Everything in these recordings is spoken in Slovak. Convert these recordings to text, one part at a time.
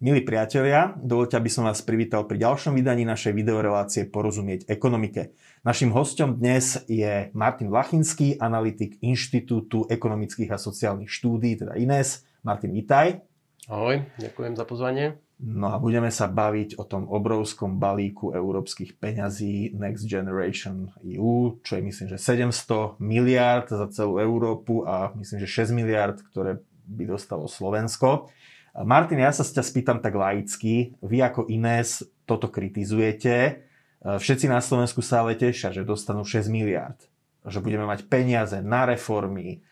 Milí priatelia, dovolte, aby som vás privítal pri ďalšom vydaní našej videorelácie Porozumieť ekonomike. Našim hostom dnes je Martin Vlachinský, analytik Inštitútu ekonomických a sociálnych štúdí, teda INES. Martin, vítaj. Ahoj, ďakujem za pozvanie. No a budeme sa baviť o tom obrovskom balíku európskych peňazí Next Generation EU, čo je myslím, že 700 miliard za celú Európu a myslím, že 6 miliard, ktoré by dostalo Slovensko. Martin, ja sa ťa spýtam tak laicky. Vy ako Ines toto kritizujete. Všetci na Slovensku sa ale tešia, že dostanú 6 miliard. Že budeme mať peniaze na reformy,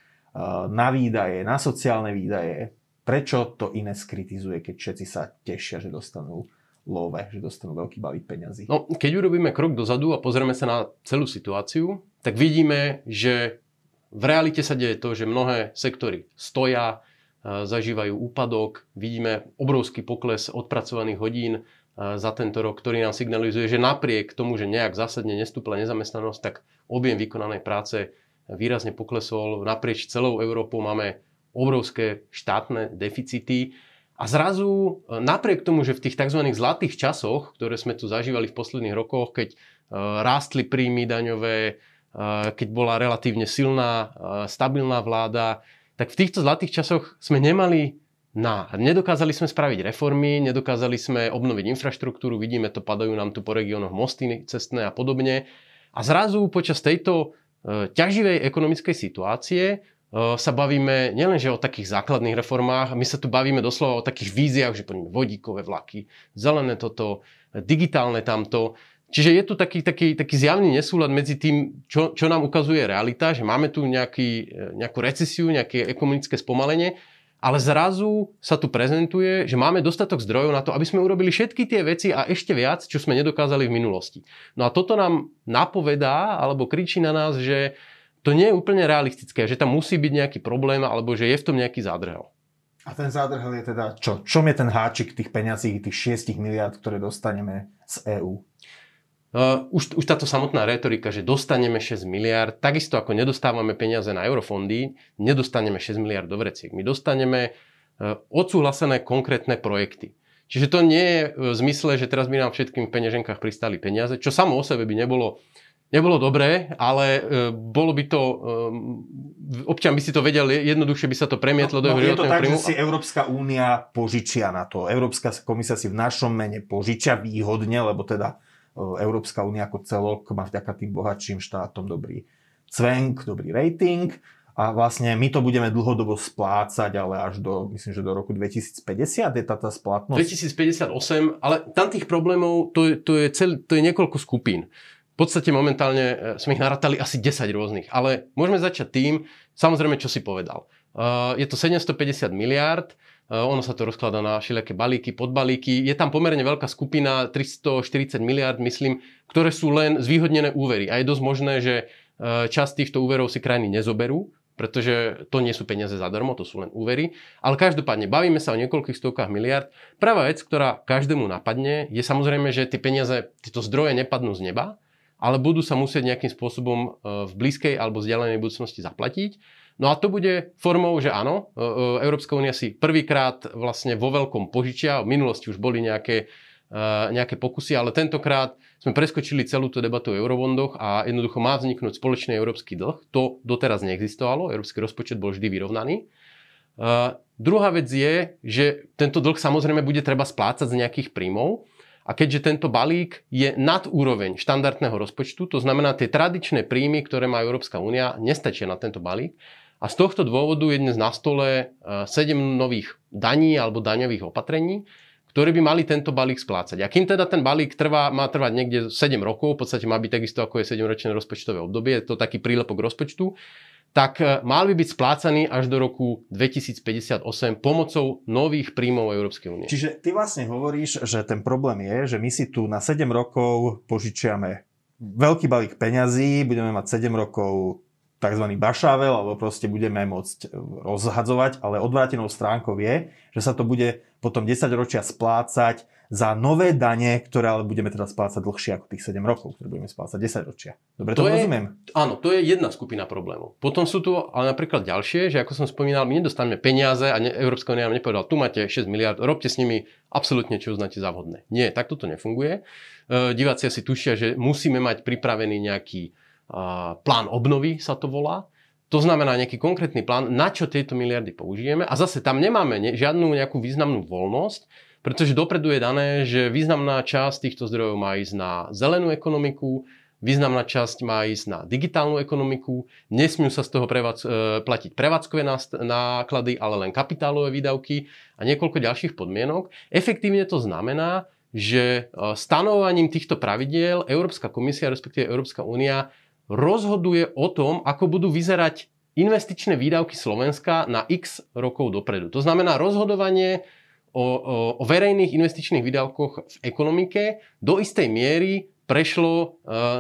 na výdaje, na sociálne výdaje. Prečo to Ines kritizuje, keď všetci sa tešia, že dostanú love, že dostanú veľký balík peňazí? No, keď urobíme krok dozadu a pozrieme sa na celú situáciu, tak vidíme, že v realite sa deje to, že mnohé sektory stoja, zažívajú úpadok. Vidíme obrovský pokles odpracovaných hodín za tento rok, ktorý nám signalizuje, že napriek tomu, že nejak zásadne nestúpla nezamestnanosť, tak objem vykonanej práce výrazne poklesol. Naprieč celou Európou máme obrovské štátne deficity. A zrazu, napriek tomu, že v tých tzv. zlatých časoch, ktoré sme tu zažívali v posledných rokoch, keď rástli príjmy daňové, keď bola relatívne silná, stabilná vláda, tak v týchto zlatých časoch sme nemali na, nedokázali sme spraviť reformy, nedokázali sme obnoviť infraštruktúru, vidíme to, padajú nám tu po regiónoch mosty cestné a podobne. A zrazu počas tejto e, ťaživej ekonomickej situácie e, sa bavíme nielenže o takých základných reformách, my sa tu bavíme doslova o takých víziách, že poďme vodíkové vlaky, zelené toto, digitálne tamto. Čiže je tu taký, taký, taký zjavný nesúlad medzi tým, čo, čo nám ukazuje realita, že máme tu nejaký, e, nejakú recesiu, nejaké ekonomické spomalenie, ale zrazu sa tu prezentuje, že máme dostatok zdrojov na to, aby sme urobili všetky tie veci a ešte viac, čo sme nedokázali v minulosti. No a toto nám napovedá, alebo kričí na nás, že to nie je úplne realistické, že tam musí byť nejaký problém, alebo že je v tom nejaký zádrhel. A ten zádrhel je teda čo? Čom je ten háčik tých peňazí, tých 6 miliard, ktoré dostaneme z EÚ? Uh, už, už táto samotná retorika, že dostaneme 6 miliard, takisto ako nedostávame peniaze na eurofondy, nedostaneme 6 miliard do vreciek. My dostaneme uh, odsúhlasené konkrétne projekty. Čiže to nie je v zmysle, že teraz by nám všetkým v peňaženkách pristali peniaze, čo samo o sebe by nebolo, nebolo dobré, ale uh, bolo by to, uh, občan by si to vedel, jednoduchšie by sa to premietlo no, do no, Je to tak, príjmu. že si Európska únia požičia na to. Európska komisia si v našom mene požičia výhodne, lebo teda Európska únia ako celok má vďaka tým bohatším štátom dobrý cvenk, dobrý rating a vlastne my to budeme dlhodobo splácať, ale až do, myslím, že do roku 2050 je tá, tá splatnosť. 2058, ale tam tých problémov, to je, to je, cel, to je niekoľko skupín. V podstate momentálne e, sme ich narátali asi 10 rôznych, ale môžeme začať tým, samozrejme, čo si povedal. Uh, je to 750 miliárd, ono sa to rozkladá na všelijaké balíky, podbalíky. Je tam pomerne veľká skupina, 340 miliard, myslím, ktoré sú len zvýhodnené úvery. A je dosť možné, že eh, časť týchto úverov si krajiny nezoberú, pretože to nie sú peniaze zadarmo, to sú len úvery. Ale každopádne, bavíme sa o niekoľkých stovkách miliard. Prvá vec, ktorá každému napadne, je samozrejme, že tie peniaze, tieto zdroje nepadnú z neba, ale budú sa musieť nejakým spôsobom eh, v blízkej alebo vzdialenej budúcnosti zaplatiť. No a to bude formou, že áno, e, e, Európska únia si prvýkrát vlastne vo veľkom požičia, v minulosti už boli nejaké, e, nejaké pokusy, ale tentokrát sme preskočili celú tú debatu o eurobondoch a jednoducho má vzniknúť spoločný európsky dlh. To doteraz neexistovalo, európsky rozpočet bol vždy vyrovnaný. Uh, druhá vec je, že tento dlh samozrejme bude treba splácať z nejakých príjmov. A keďže tento balík je nad úroveň štandardného rozpočtu, to znamená, tie tradičné príjmy, ktoré má Európska únia, nestačia na tento balík, a z tohto dôvodu je dnes na stole 7 e, nových daní alebo daňových opatrení, ktoré by mali tento balík splácať. A kým teda ten balík trvá, má trvať niekde 7 rokov, v podstate má byť takisto ako je 7-ročné rozpočtové obdobie, je to taký prílepok rozpočtu, tak e, mal by byť splácaný až do roku 2058 pomocou nových príjmov Európskej únie. Čiže ty vlastne hovoríš, že ten problém je, že my si tu na 7 rokov požičiame veľký balík peňazí, budeme mať 7 rokov tzv. bašável, alebo proste budeme môcť rozhadzovať, ale odvrátenou stránkou je, že sa to bude potom 10 ročia splácať za nové dane, ktoré ale budeme teda splácať dlhšie ako tých 7 rokov, ktoré budeme splácať 10 ročia. Dobre to, to je, rozumiem? Áno, to je jedna skupina problémov. Potom sú tu ale napríklad ďalšie, že ako som spomínal, my nedostaneme peniaze a ne, Európska unia nám nepovedala, tu máte 6 miliard, robte s nimi absolútne, čo uznáte za vhodné. Nie, takto to nefunguje. E, diváci si tušia, že musíme mať pripravený nejaký plán obnovy, sa to volá. To znamená nejaký konkrétny plán, na čo tieto miliardy použijeme. A zase tam nemáme ne, žiadnu nejakú významnú voľnosť, pretože dopredu je dané, že významná časť týchto zdrojov má ísť na zelenú ekonomiku, významná časť má ísť na digitálnu ekonomiku, nesmiú sa z toho prevádzk- e, platiť prevádzkové náklady, ale len kapitálové výdavky a niekoľko ďalších podmienok. Efektívne to znamená, že e, stanovaním týchto pravidiel Európska komisia, respektíve Európska únia rozhoduje o tom, ako budú vyzerať investičné výdavky Slovenska na x rokov dopredu. To znamená rozhodovanie o, o, o verejných investičných výdavkoch v ekonomike do istej miery prešlo e,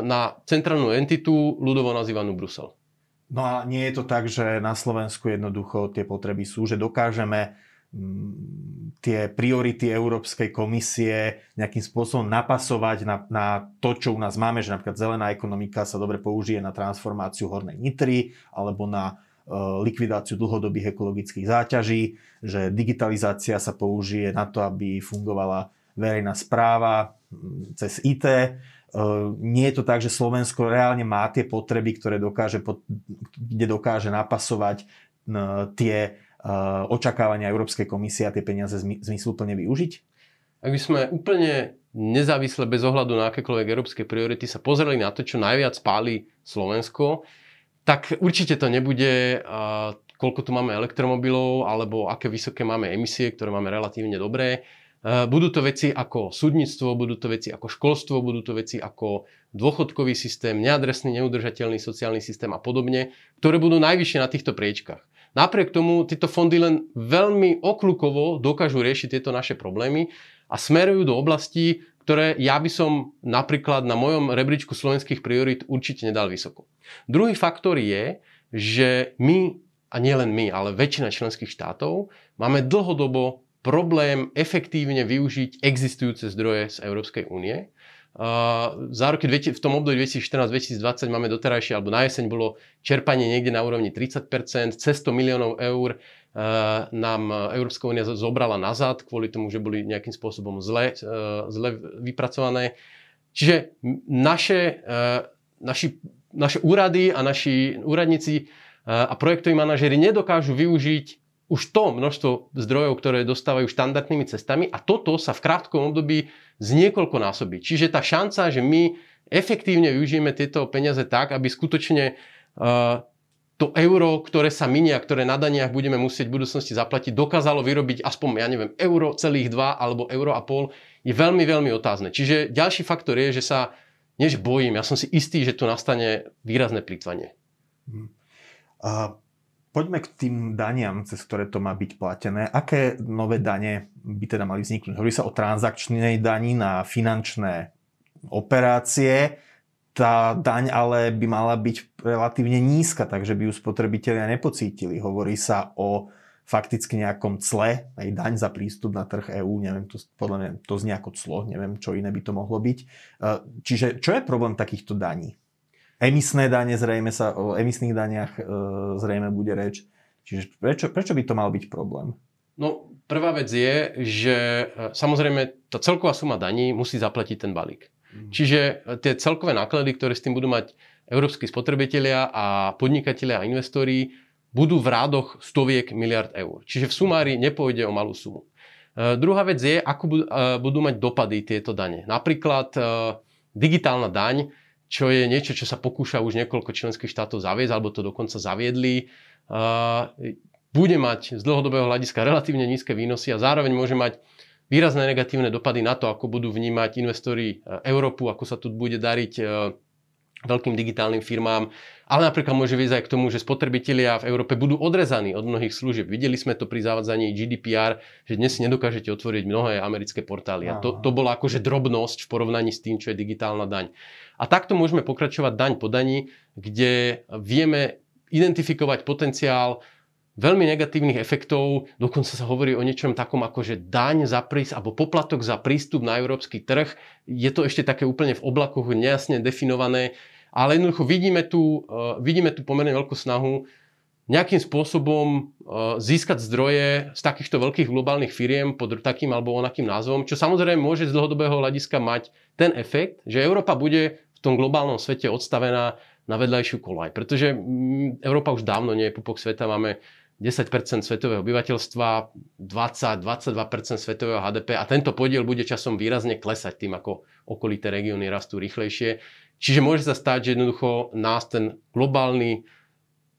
na centrálnu entitu ľudovo nazývanú Brusel. No a nie je to tak, že na Slovensku jednoducho tie potreby sú, že dokážeme tie priority Európskej komisie nejakým spôsobom napasovať na, na to, čo u nás máme, že napríklad zelená ekonomika sa dobre použije na transformáciu hornej nitry alebo na Eh, likvidáciu dlhodobých ekologických záťaží, že digitalizácia sa použije na to, aby fungovala verejná správa hm, cez IT. Eh, nie je to tak, že Slovensko reálne má tie potreby, ktoré dokáže, kde dokáže napasovať hm, tie očakávania Európskej komisie a tie peniaze zmysluplne využiť? Ak by sme úplne nezávisle bez ohľadu na akékoľvek európske priority sa pozreli na to, čo najviac pálí Slovensko, tak určite to nebude, koľko tu máme elektromobilov, alebo aké vysoké máme emisie, ktoré máme relatívne dobré. Budú to veci ako súdnictvo, budú to veci ako školstvo, budú to veci ako dôchodkový systém, neadresný, neudržateľný sociálny systém a podobne, ktoré budú najvyššie na týchto priečkach. Napriek tomu tieto fondy len veľmi okľukovo dokážu riešiť tieto naše problémy a smerujú do oblastí, ktoré ja by som napríklad na mojom rebríčku slovenských priorít určite nedal vysoko. Druhý faktor je, že my, a nielen my, ale väčšina členských štátov, máme dlhodobo problém efektívne využiť existujúce zdroje z Európskej únie. Za roky, v tom období 2014-2020 máme doterajšie, alebo na jeseň bolo čerpanie niekde na úrovni 30%, cez 100 miliónov eur Eh, nám Európska únia zobrala nazad kvôli tomu, že boli nejakým spôsobom zle, eh, zle vypracované. Čiže naše, eh, naši, naše úrady a naši úradníci a projektoví manažery nedokážu využiť už to množstvo zdrojov, ktoré dostávajú štandardnými cestami a toto sa v krátkom období z niekoľko násobí. Čiže tá šanca, že my efektívne využijeme tieto peniaze tak, aby skutočne to euro, ktoré sa minia, ktoré na daniach budeme musieť v budúcnosti zaplatiť, dokázalo vyrobiť aspoň, ja neviem, euro celých dva alebo euro a pol, je veľmi, veľmi otázne. Čiže ďalší faktor je, že sa, než bojím, ja som si istý, že tu nastane výrazné plýtvanie. Hmm. A poďme k tým daniam, cez ktoré to má byť platené. Aké nové dane by teda mali vzniknúť? Hovorí sa o transakčnej dani na finančné operácie tá daň ale by mala byť relatívne nízka, takže by ju spotrebitelia nepocítili. Hovorí sa o fakticky nejakom cle, aj daň za prístup na trh EÚ, neviem, to, podľa mňa to znie ako clo, neviem, čo iné by to mohlo byť. E, čiže čo je problém takýchto daní? Emisné dane, zrejme sa, o emisných daniach e, zrejme bude reč. Čiže prečo, prečo by to mal byť problém? No, prvá vec je, že e, samozrejme tá celková suma daní musí zaplatiť ten balík. Mhm. Čiže e, tie celkové náklady, ktoré s tým budú mať európsky spotrebitelia a podnikatelia a investori, budú v rádoch stoviek miliard eur. Čiže v sumári nepôjde o malú sumu. E, druhá vec je, ako budú, e, budú mať dopady tieto dane. Napríklad e, digitálna daň, čo je niečo, čo sa pokúša už niekoľko členských štátov zaviesť, alebo to dokonca zaviedli, bude mať z dlhodobého hľadiska relatívne nízke výnosy a zároveň môže mať výrazné negatívne dopady na to, ako budú vnímať investori e, Európu, ako sa tu bude dariť e, veľkým digitálnym firmám, ale napríklad môže viesť aj k tomu, že spotrebitelia v Európe budú odrezaní od mnohých služieb. Videli sme to pri zavádzaní GDPR, že dnes si nedokážete otvoriť mnohé americké portály. A to, to bola akože drobnosť v porovnaní s tým, čo je digitálna daň. A takto môžeme pokračovať daň po daní, kde vieme identifikovať potenciál veľmi negatívnych efektov. Dokonca sa hovorí o niečom takom ako, že daň za prístup, alebo poplatok za prístup na európsky trh. Je to ešte také úplne v oblakoch nejasne definované, ale jednoducho vidíme tu, uh, vidíme tu pomerne veľkú snahu nejakým spôsobom uh, získať zdroje z takýchto veľkých globálnych firiem pod takým alebo onakým názvom, čo samozrejme môže z dlhodobého hľadiska mať ten efekt, že Európa bude v tom globálnom svete odstavená na vedľajšiu kolaj. Pretože mm, Európa už dávno nie je pupok sveta, máme 10% svetového obyvateľstva, 20-22% svetového HDP a tento podiel bude časom výrazne klesať tým, ako okolité regióny rastú rýchlejšie. Čiže môže sa stať, že jednoducho nás ten globálny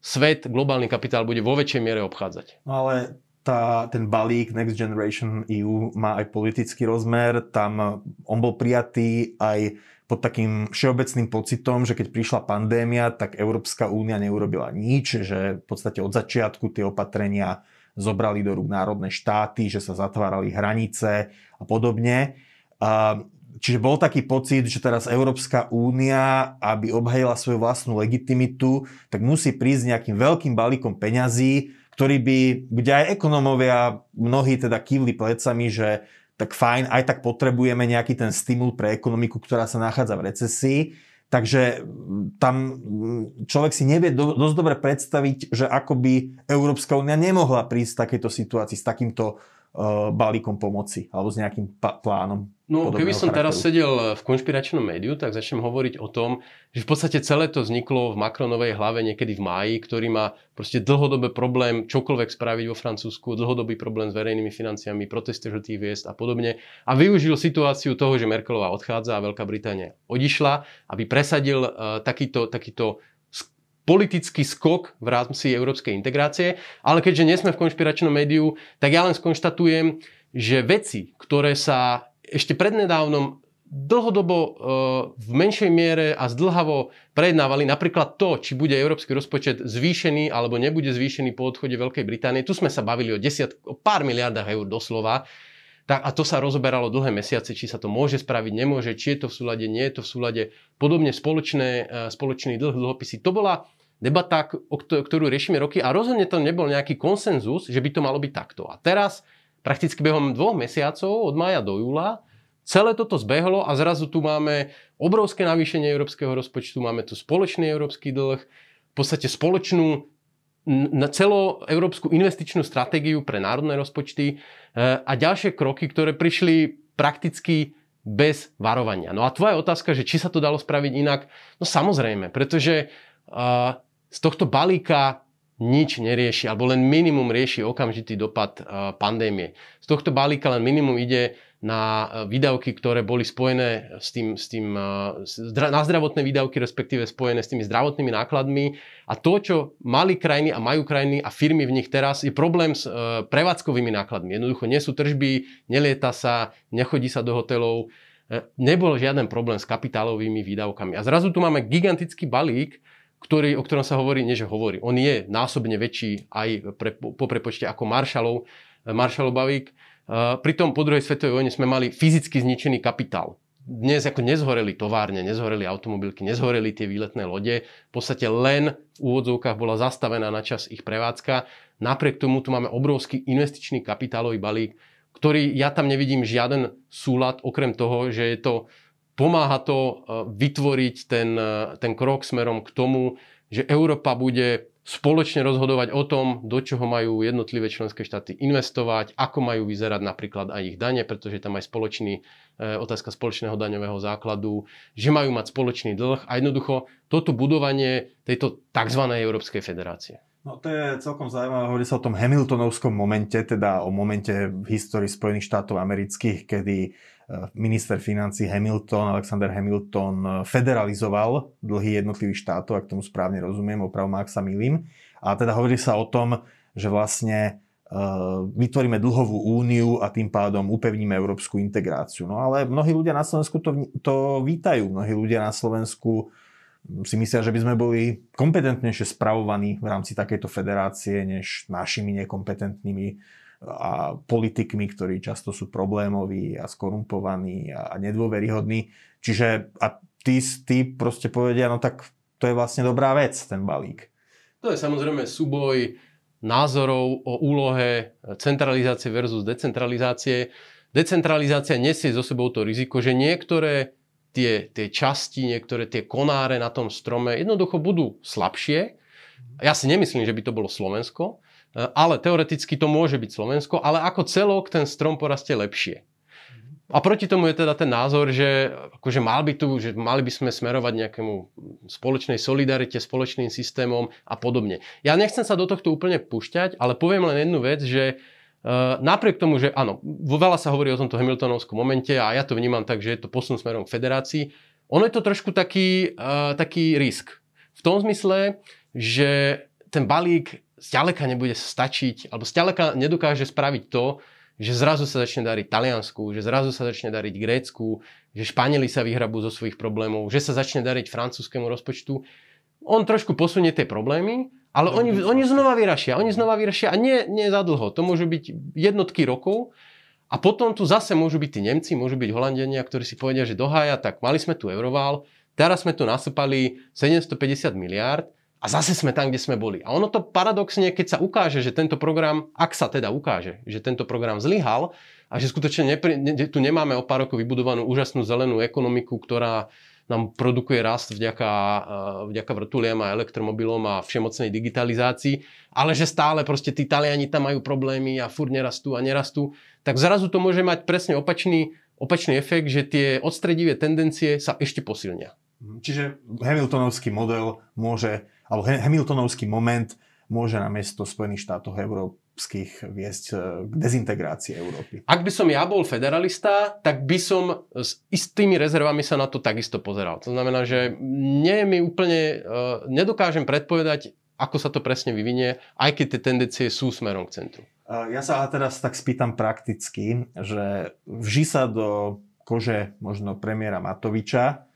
svet, globálny kapitál bude vo väčšej miere obchádzať. No ale tá, ten balík Next Generation EU má aj politický rozmer. Tam on bol prijatý aj pod takým všeobecným pocitom, že keď prišla pandémia, tak Európska únia neurobila nič, že v podstate od začiatku tie opatrenia zobrali do rúk národné štáty, že sa zatvárali hranice a podobne. Čiže bol taký pocit, že teraz Európska únia, aby obhajila svoju vlastnú legitimitu, tak musí prísť nejakým veľkým balíkom peňazí, ktorý by, kde aj ekonomovia mnohí teda kývli plecami, že tak fajn, aj tak potrebujeme nejaký ten stimul pre ekonomiku, ktorá sa nachádza v recesii. Takže tam človek si nevie do, dosť dobre predstaviť, že ako by Európska únia nemohla prísť v takejto situácii s takýmto uh, balíkom pomoci alebo s nejakým plánom. No, keby som charakteru. teraz sedel v konšpiračnom médiu, tak začnem hovoriť o tom, že v podstate celé to vzniklo v Macronovej hlave niekedy v máji, ktorý má proste dlhodobý problém čokoľvek spraviť vo Francúzsku, dlhodobý problém s verejnými financiami, protesty žltých viest a podobne. A využil situáciu toho, že Merkelová odchádza a Veľká Británia odišla, aby presadil uh, takýto, takýto politický skok v rámci európskej integrácie. Ale keďže nie sme v konšpiračnom médiu, tak ja len skonštatujem, že veci, ktoré sa ešte prednedávnom dlhodobo e, v menšej miere a zdlhavo prejednávali napríklad to, či bude európsky rozpočet zvýšený alebo nebude zvýšený po odchode Veľkej Británie. Tu sme sa bavili o, desiat, o pár miliardách eur doslova. Tak, a to sa rozoberalo dlhé mesiace, či sa to môže spraviť, nemôže, či je to v súlade, nie je to v súlade. Podobne spoločné, e, spoločný dlh, dlhopisy. To bola debata, ktorú riešime roky a rozhodne to nebol nejaký konsenzus, že by to malo byť takto. A teraz prakticky behom dvoch mesiacov, od maja do júla, celé toto zbehlo a zrazu tu máme obrovské navýšenie európskeho rozpočtu, máme tu spoločný európsky dlh, v podstate spoločnú na celoeurópsku investičnú stratégiu pre národné rozpočty e, a ďalšie kroky, ktoré prišli prakticky bez varovania. No a tvoja otázka, že či sa to dalo spraviť inak, no samozrejme, pretože uh, z tohto balíka nič nerieši, alebo len minimum rieši okamžitý dopad uh, pandémie. Z tohto balíka len minimum ide na uh, výdavky, ktoré boli spojené s tým, s tým uh, na zdravotné výdavky, respektíve spojené s tými zdravotnými nákladmi. A to, čo mali krajiny a majú krajiny a firmy v nich teraz, je problém s prevádzkovými nákladmi. Jednoducho nie sú tržby, nelieta sa, nechodí sa do hotelov, nebol žiaden problém s kapitálovými výdavkami. A zrazu tu máme gigantický balík, ktorý, o ktorom sa hovorí, nie že hovorí, on je násobne väčší aj pre, po prepočte ako Marshallov, eh, Marshallov balík. Eh, pritom po druhej svetovej vojne sme mali fyzicky zničený kapitál. Dnes ako nezhoreli továrne, nezhoreli automobilky, nezhoreli tie výletné lode. V podstate len v úvodzovkách bola zastavená na čas ich prevádzka. Napriek tomu tu máme obrovský investičný kapitálový balík, ktorý ja tam nevidím žiaden súlad, okrem toho, že je to pomáha to e, vytvoriť ten, e, ten krok smerom k tomu, že Európa bude spoločne rozhodovať o tom, do čoho majú jednotlivé členské štáty investovať, ako majú vyzerať napríklad aj ich dane, pretože tam aj spoločný, e, otázka spoločného daňového základu, že majú mať spoločný dlh a jednoducho toto budovanie tejto tzv. Európskej federácie. No to je celkom zaujímavé, hovorí sa o tom Hamiltonovskom momente, teda o momente v histórii Spojených štátov amerických, kedy minister financí Hamilton, Alexander Hamilton eh, federalizoval dlhy jednotlivých štátov, ak tomu správne rozumiem, opravom ak sa milím. A teda hovorí sa o tom, že vlastne eh, vytvoríme dlhovú úniu a tým pádom upevníme európsku integráciu. No ale mnohí ľudia na Slovensku to, to vítajú. Mnohí ľudia na Slovensku hm, si myslia, že by sme boli kompetentnejšie spravovaní v rámci takejto federácie, než našimi nekompetentnými a politikmi, ktorí často sú problémoví a skorumpovaní a nedôveryhodní. Čiže a tí, tí proste povedia, no tak to je vlastne dobrá vec, ten balík. To je samozrejme súboj názorov o úlohe centralizácie versus decentralizácie. Decentralizácia nesie so sebou to riziko, že niektoré tie, tie časti, niektoré tie konáre na tom strome jednoducho budú slabšie. Ja si nemyslím, že by to bolo Slovensko, ale teoreticky to môže byť Slovensko, ale ako celok ten strom porastie lepšie. A proti tomu je teda ten názor, že akože mal by tu, že mali by sme smerovať nejakému spoločnej solidarite, spoločným systémom a podobne. Ja nechcem sa do tohto úplne pušťať, ale poviem len jednu vec, že Uh, napriek tomu, že áno, veľa sa hovorí o tomto Hamiltonovskom momente a ja to vnímam tak, že je to posun smerom k federácii, ono je to trošku taký, uh, taký risk. V tom zmysle, že ten balík zďaleka nebude stačiť, alebo zďaleka nedokáže spraviť to, že zrazu sa začne dariť Taliansku, že zrazu sa začne dariť Grécku, že Španieli sa vyhrabú zo svojich problémov, že sa začne dariť francúzskému rozpočtu. On trošku posunie tie problémy, ale oni, oni znova vyrašia, oni znova vyrašia a nie, nie za dlho. To môžu byť jednotky rokov a potom tu zase môžu byť tí Nemci, môžu byť Holandiania, ktorí si povedia, že dohája, tak mali sme tu Euroval, teraz sme tu nasypali 750 miliárd a zase sme tam, kde sme boli. A ono to paradoxne, keď sa ukáže, že tento program, ak sa teda ukáže, že tento program zlyhal a že skutočne nepri, ne, tu nemáme o pár rokov vybudovanú úžasnú zelenú ekonomiku, ktorá nám produkuje rast vďaka, vďaka vrtuliam a elektromobilom a všemocnej digitalizácii, ale že stále proste tí Taliani tam majú problémy a furt nerastú a nerastú, tak zrazu to môže mať presne opačný, opačný efekt, že tie odstredivé tendencie sa ešte posilnia. Mhm. Čiže Hamiltonovský model môže, alebo Hamiltonovský moment môže na miesto Spojených štátov Európy európskych viesť e, k dezintegrácii Európy. Ak by som ja bol federalista, tak by som s istými rezervami sa na to takisto pozeral. To znamená, že nie mi úplne, e, nedokážem predpovedať, ako sa to presne vyvinie, aj keď tie tendencie sú smerom k centru. E, ja sa teraz tak spýtam prakticky, že vží sa do kože možno premiéra Matoviča.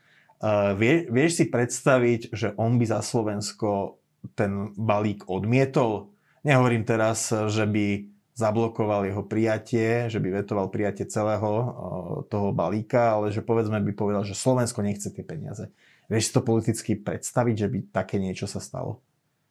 Vie, vieš si predstaviť, že on by za Slovensko ten balík odmietol? Nehovorím teraz, že by zablokoval jeho prijatie, že by vetoval prijatie celého toho balíka, ale že povedzme by povedal, že Slovensko nechce tie peniaze. Vieš si to politicky predstaviť, že by také niečo sa stalo?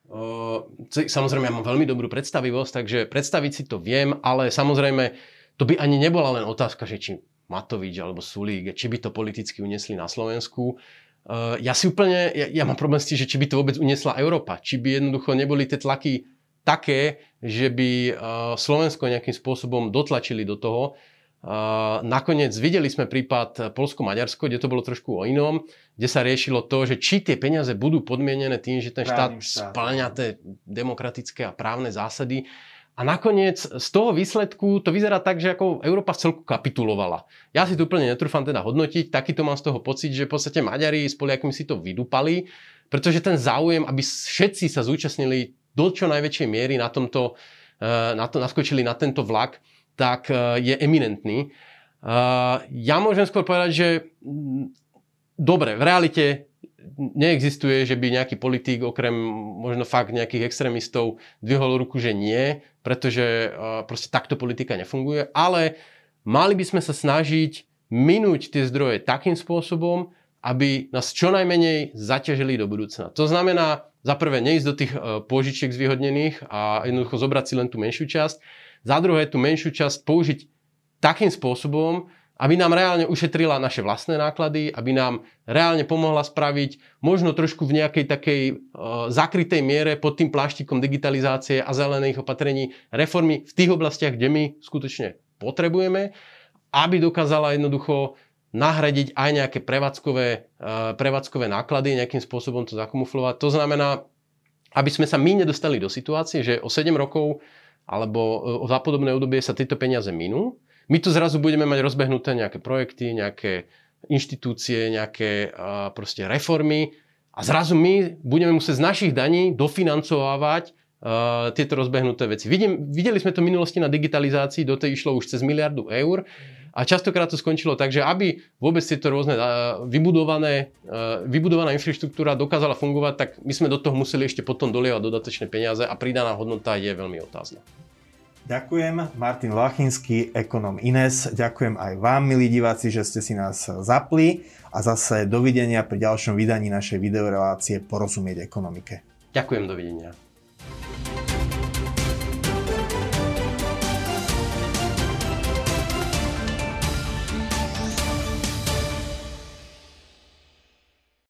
Uh, samozrejme, ja mám veľmi dobrú predstavivosť, takže predstaviť si to viem, ale samozrejme, to by ani nebola len otázka, že či Matovič alebo Sulík, či by to politicky uniesli na Slovensku. Uh, ja si úplne, ja, ja mám problém s tým, že či by to vôbec uniesla Európa, či by jednoducho neboli tie tlaky také, že by uh, Slovensko nejakým spôsobom dotlačili do toho. Uh, nakoniec videli sme prípad Polsko-Maďarsko, kde to bolo trošku o inom, kde sa riešilo to, že či tie peniaze budú podmienené tým, že ten štát, štát splňa tie demokratické a právne zásady. A nakoniec z toho výsledku to vyzerá tak, že ako Európa v celku kapitulovala. Ja si to úplne netrúfam teda hodnotiť, takýto mám z toho pocit, že v podstate Maďari s Poliakmi si to vydupali, pretože ten záujem, aby všetci sa zúčastnili do čo najväčšej miery na tomto, eh, na to, naskočili na tento vlak, tak eh, je eminentný. Eh, ja môžem skôr povedať, že mm, dobre, v realite neexistuje, že by nejaký politík okrem možno fakt nejakých extrémistov dvihol ruku, že nie, pretože proste takto politika nefunguje, ale mali by sme sa snažiť minúť tie zdroje takým spôsobom, aby nás čo najmenej zaťažili do budúcna. To znamená, za prvé neísť do tých e, pôžičiek zvýhodnených a jednoducho zobrať si len tú menšiu časť. Za druhé tú menšiu časť použiť takým spôsobom, aby nám reálne ušetrila naše vlastné náklady, aby nám reálne pomohla spraviť možno trošku v nejakej takej uh, zakrytej miere pod tým pláštikom digitalizácie a zelených opatrení reformy v tých oblastiach, kde my skutočne potrebujeme, aby dokázala jednoducho nahradiť aj nejaké prevádzkové, eh, prevádzkové náklady, nejakým spôsobom to zakamuflovať. To znamená, aby sme sa my nedostali do situácie, že o 7 rokov alebo eh, o zapodobné obdobie sa tieto peniaze minú. My tu zrazu budeme mať rozbehnuté nejaké projekty, nejaké inštitúcie, nejaké uh, proste reformy a zrazu my budeme musieť z našich daní dofinancovávať tieto rozbehnuté veci. Videli sme to v minulosti na digitalizácii, do tej išlo už cez miliardu eur. A častokrát to skončilo tak, že aby vôbec tieto rôzne vybudované, vybudovaná infraštruktúra dokázala fungovať, tak my sme do toho museli ešte potom dolievať dodatočné peniaze a pridaná hodnota je veľmi otázna. Ďakujem, Martin Lachinský, ekonom Ines. Ďakujem aj vám, milí diváci, že ste si nás zapli a zase dovidenia pri ďalšom vydaní našej videorelácie Porozumieť ekonomike. Ďakujem, dovidenia.